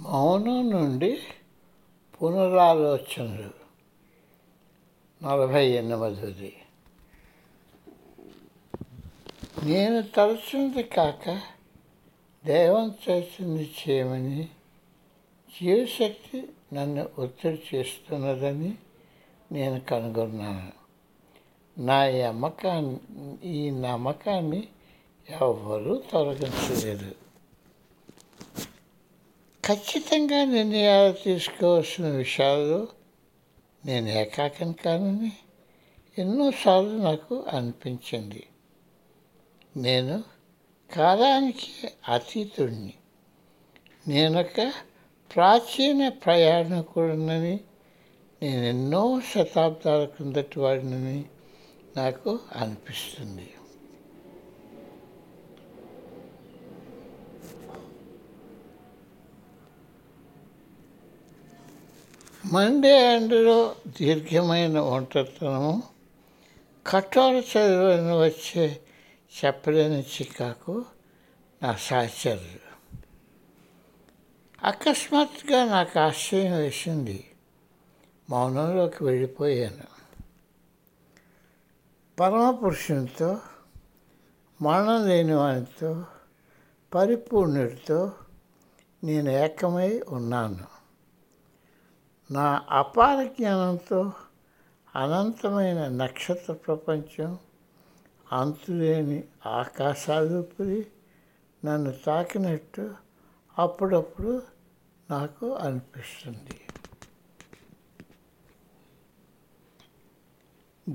మౌనం నుండి పునరాలోచనలు. నలభై ఎనిమిదిది. నేను తలచింది కాక దైవం చేసింది చేయమని జీవశక్తి నన్ను ఒత్తిడి చేస్తున్నదని నేను కనుగొన్నాను. నా ఈ ఈ నమ్మకాన్ని ఎవ్వరూ తొలగించలేదు. ఖచ్చితంగా నిర్ణయాలు తీసుకోవాల్సిన విషయాల్లో నేను ఏకాకం కానని ఎన్నోసార్లు నాకు అనిపించింది. నేను కాలానికి అతీతుడిని నేనొక ప్రాచీన ప్రయాణికుడినని నేను ఎన్నో శతాబ్దాల కిందటి వాడినని నాకు అనిపిస్తుంది. మండే ఎండలో దీర్ఘమైన ఒంటరితనము కఠోర చదువులను వచ్చే చెప్పలేని చికాకు నా సహచరులు. అకస్మాత్తుగా నాకు ఆశ్చర్యం వేసింది. మౌనంలోకి వెళ్ళిపోయాను. పరమపురుషునితో మరణం లేని వానితో పరిపూర్ణుడితో నేను ఏకమై ఉన్నాను. నా అపార జ్ఞానంతో అనంతమైన నక్షత్ర ప్రపంచం అంతులేని ఆకాశాలుపరి నన్ను తాకినట్టు అప్పుడప్పుడు నాకు అనిపిస్తుంది.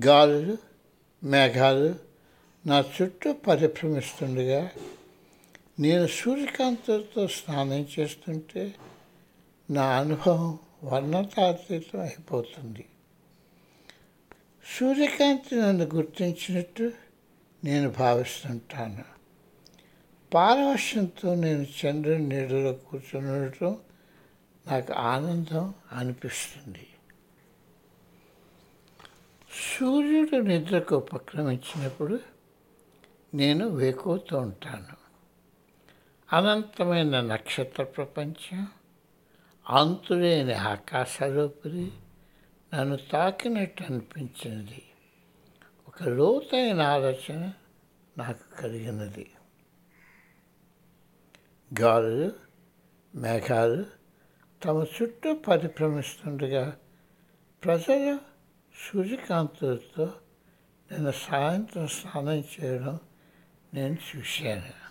గాలులు మేఘాలు నా చుట్టూ పరిభ్రమిస్తుండగా నేను సూర్యకాంతితో స్నానం చేస్తుంటే నా అనుభవం వర్ణతాతీతం అయిపోతుంది. సూర్యకాంతి నన్ను గుర్తించినట్టు నేను భావిస్తుంటాను. పారవశ్యంతో నేను చంద్రుని నీడలో కూర్చుండటం నాకు ఆనందం అనిపిస్తుంది. సూర్యుడు నిద్రకు ఉపక్రమించినప్పుడు నేను వేకువతో ఉంటాను. అనంతమైన నక్షత్ర ప్రపంచం అంతులేని ఆకాశాలోపరి నన్ను తాకినట్టు అనిపించినది. ఒక లోతైన ఆలోచన నాకు కలిగినది. గాలులు మేఘాలు తమ చుట్టూ పరిభ్రమిస్తుండగా ప్రజలు సూర్యకాంతులతో నిన్న సాయంత్రం స్నానం చేయడం నేను చూశాను.